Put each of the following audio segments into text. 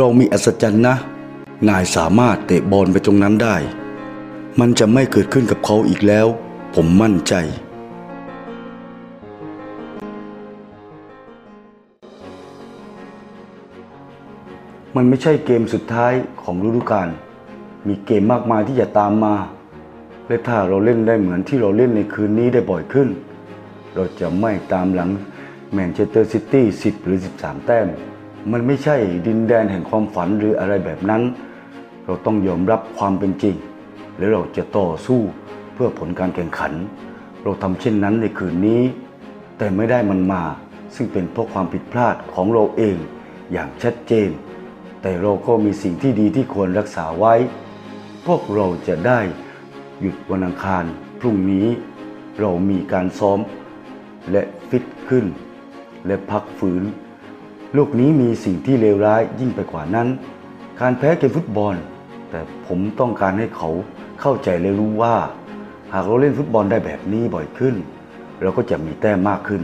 เรามีอัศจรรย์นะ นายสามารถเตะบอลไปตรงนั้นได้ มันจะไม่เกิดขึ้นกับเขาอีกแล้ว ผมมั่นใจ มันไม่ใช่เกมสุดท้ายของฤดูกาล มีเกมมากมายที่จะตามมา และถ้าเราเล่นได้เหมือนที่เราเล่นในคืนนี้ได้บ่อยขึ้น เราจะไม่ตามหลังแมนเชสเตอร์ซิตี้ 10 หรือ 13 แต้ม มันไม่ใช่ดินแดนแห่งความฝันหรืออะไรแบบนั้น เราต้องยอมรับความเป็นจริง และเราจะต่อสู้เพื่อผลการแข่งขัน เราทำเช่นนั้นในคืนนี้ แต่ไม่ได้มันมา ซึ่งเป็นเพราะความผิดพลาดของเราเองอย่างชัดเจน แต่เราก็มีสิ่งที่ดีที่ควรรักษาไว้ พวกเราจะได้หยุดวันอังคาร พรุ่งนี้เรามีการซ้อม และฟิตขึ้น และพักฟื้น โลกนี้มีสิ่งที่เลวร้ายยิ่งไปกว่านั้น การแพ้เกมฟุตบอล แต่ผมต้องการให้เขาเข้าใจและรู้ว่า หากเราเล่นฟุตบอลได้แบบนี้บ่อยขึ้น เราก็จะมีแต้มมากขึ้น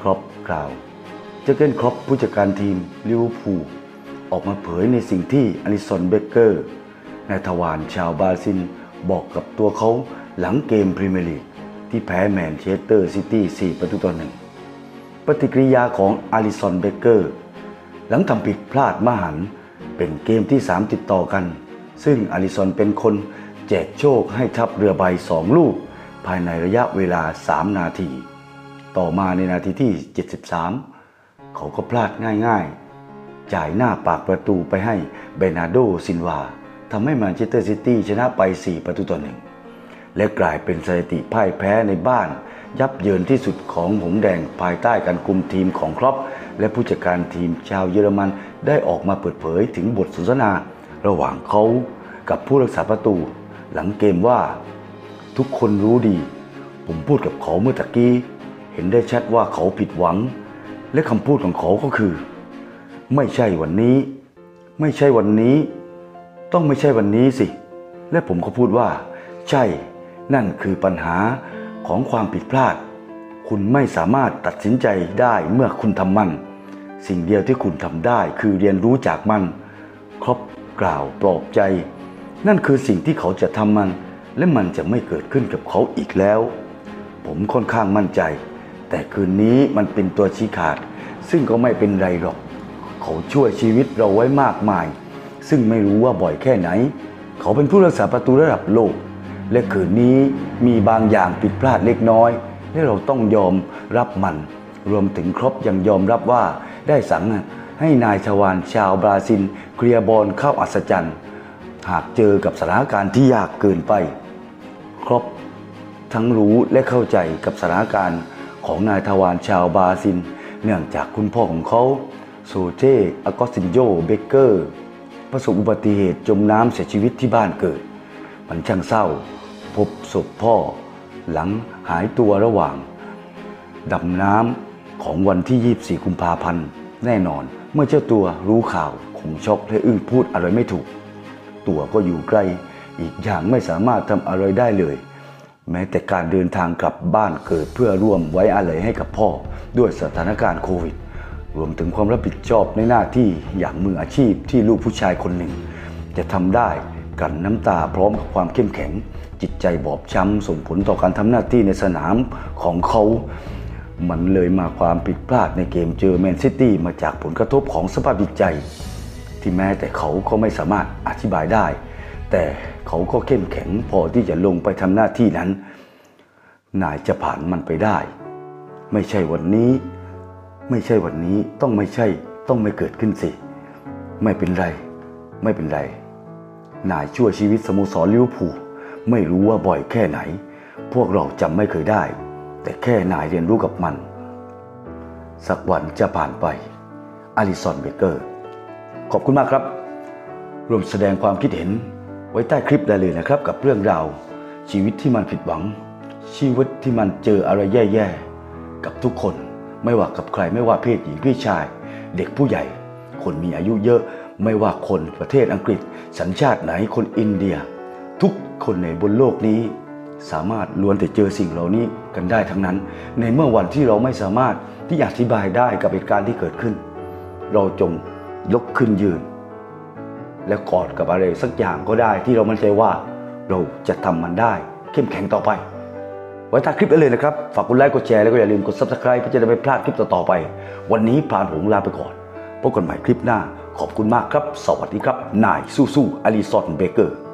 คล็อปป์กล่าวเจอร์เกนคล็อปป์ ผู้จัดการทีมลิเวอร์พูลออกมาเผยในสิ่งที่อลิสซอนเบเกอร์นายทวารชาวบราซิลบอกกับตัวเขาหลังเกมพรีเมียร์ลีกที่แพ้แมนเชสเตอร์ซิตี้4ประตูต่อหนึ่ง ปฏิกิริยาของอลิสซอนเบเกอร์ หลังทำผิดพลาดมหันต์เป็นเกมที่ 3 ติดต่อกัน ซึ่งอลิสซอนเป็นคนแจกโชคให้ทัพเรือใบสองลูก ภายในระยะเวลา 3 นาที ต่อมาในนาทีที่ 73 เขาก็พลาดง่ายๆ จ่ายหน้าปากประตูไปให้เบนาโดซินวาทำให้แมนเชสเตอร์ซิตี้ชนะไป 4 ประตูต่อหนึ่ง และกลายเป็นสถิติพ่ายแพ้ในบ้าน ยับเยินที่สุดของหงส์แดงภายใต้การคุมทีมของคล็อปป์และผู้จัดการทีมชาวเยอรมันได้ออกมาเปิดเผยถึงบทสนทนา ระหว่างเขากับผู้รักษาประตู หลังเกมว่า ทุกคนรู้ดี ผมพูดกับเขาเมื่อตะกี้ เห็นได้ชัดว่าเขาผิดหวัง และคำพูดของเขาก็คือ ไม่ใช่วันนี้ ไม่ใช่วันนี้ ต้องไม่ใช่วันนี้สิ และผมก็พูดว่า ใช่ นั่นคือปัญหาของความผิดพลาด คุณไม่สามารถตัดสินใจได้เมื่อคุณทำมัน สิ่งเดียวที่คุณทำได้คือเรียนรู้จากมัน ครบกล่าวปลอบใจ นั่นคือสิ่งที่เขาจะทำมัน และมันจะไม่เกิดขึ้นกับเขาอีกแล้ว ผมค่อนข้างมั่นใจ แต่คืนนี้มันเป็นตัวชี้ขาด ซึ่งก็ไม่เป็นไรหรอก เขาช่วยชีวิตเราไว้มากมาย ซึ่งไม่รู้ว่าบ่อยแค่ไหน เขาเป็นผู้รักษาประตูระดับโลก และคืนนี้มีบางอย่างผิดพลาดเล็กน้อย และเราต้องยอมรับมัน รวมถึงครบยังยอมรับว่าได้สั่งให้นายชวานชาวบราซิลเคลียบอลเข้าอัศจรรย์ หากเจอกับสถานการณ์ที่ยากเกินไป ครบทั้งรู้และเข้าใจกับสถานการณ์ของนายทวารชาวบราซิล เนื่องจากคุณพ่อของเขาโซเจอากอสินโยเบเกอร์ ประสบอุบัติเหตุจมน้ำเสียชีวิตที่บ้านเกิด มันช่างเศร้า พบศพพ่อ หลังหายตัวระหว่าง ดำน้ำของวันที่ 24 กุมภาพันธ์แน่นอนเมื่อเจ้าตัวรู้ข่าวคงช็อกและอึ้งพูดอะไรไม่ถูก ตัวก็อยู่ไกลอีกอย่างไม่สามารถทำอะไรได้เลย แม้แต่การเดินทางกลับบ้านเกิดเพื่อร่วมไว้อาลัยให้กับพ่อด้วยสถานการณ์โควิด รวมถึงความรับผิดชอบในหน้าที่อย่างมืออาชีพที่ลูกผู้ชายคนหนึ่ง จะทำได้ กันน้ำตาพร้อมกับความเข้มแข็ง จิตใจบอบช้ำส่งผลต่อการทำหน้าที่ในสนามของเขา มันเลยมาความผิดพลาดในเกมเจอแมนซิตี้มาจากผลกระทบของสภาพจิตใจ ที่แม้แต่เขาก็ไม่สามารถอธิบายได้ แต่เขาก็เข้มแข็งพอที่จะลงไปทำหน้าที่นั้น นายจะผ่านมันไปได้ ไม่ใช่วันนี้ ไม่ใช่วันนี้ต้องไม่ใช่ต้องไม่เกิดขึ้นสิ ไม่เป็นไร ไม่เป็นไร นายช่วยชีวิตสโมสรลิเวอร์พูลไม่รู้ว่าบ่อยแค่ไหน พวกเราจำไม่เคยได้ แต่แค่นายเรียนรู้กับมัน สักวันจะผ่านไปอลิสันเบเกอร์ ขอบคุณมากครับรวมแสดงความคิดเห็นไว้ใต้คลิปได้เลยนะครับ กับเรื่องราว ชีวิตที่มันผิดหวัง ชีวิตที่มันเจออะไรแย่ๆ กับทุกคนไม่ว่ากับใครไม่ว่าเพศหญิงเพศชาย เด็กผู้ใหญ่ คนมีอายุเยอะ ไม่ว่าคนประเทศอังกฤษ สัญชาติไหนคนอินเดีย ทุกคนในบนโลกนี้ สามารถล้วนแต่เจอสิ่งเหล่านี้กันได้ทั้งนั้น ในเมื่อวันที่เราไม่สามารถที่อธิบายได้กับเหตุการณ์ที่เกิดขึ้น เราจงยกขึ้นยืน และกอดกับอะไรสักอย่างก็ได้ที่เรามั่นใจว่าเราจะทำมันได้ เข้มแข็งต่อไป ไว้ตาคลิปเลยนะครับ ฝากกดไลค์กดแชร์แล้วก็อย่าลืมกด subscribe เพื่อจะได้ไม่พลาดคลิปต่อๆไป วันนี้พรานหงลาไปก่อน พบกันใหม่คลิปหน้า ขอบคุณมากครับ สวัสดีครับ นายสู้สู้อลิซอนเบเกอร์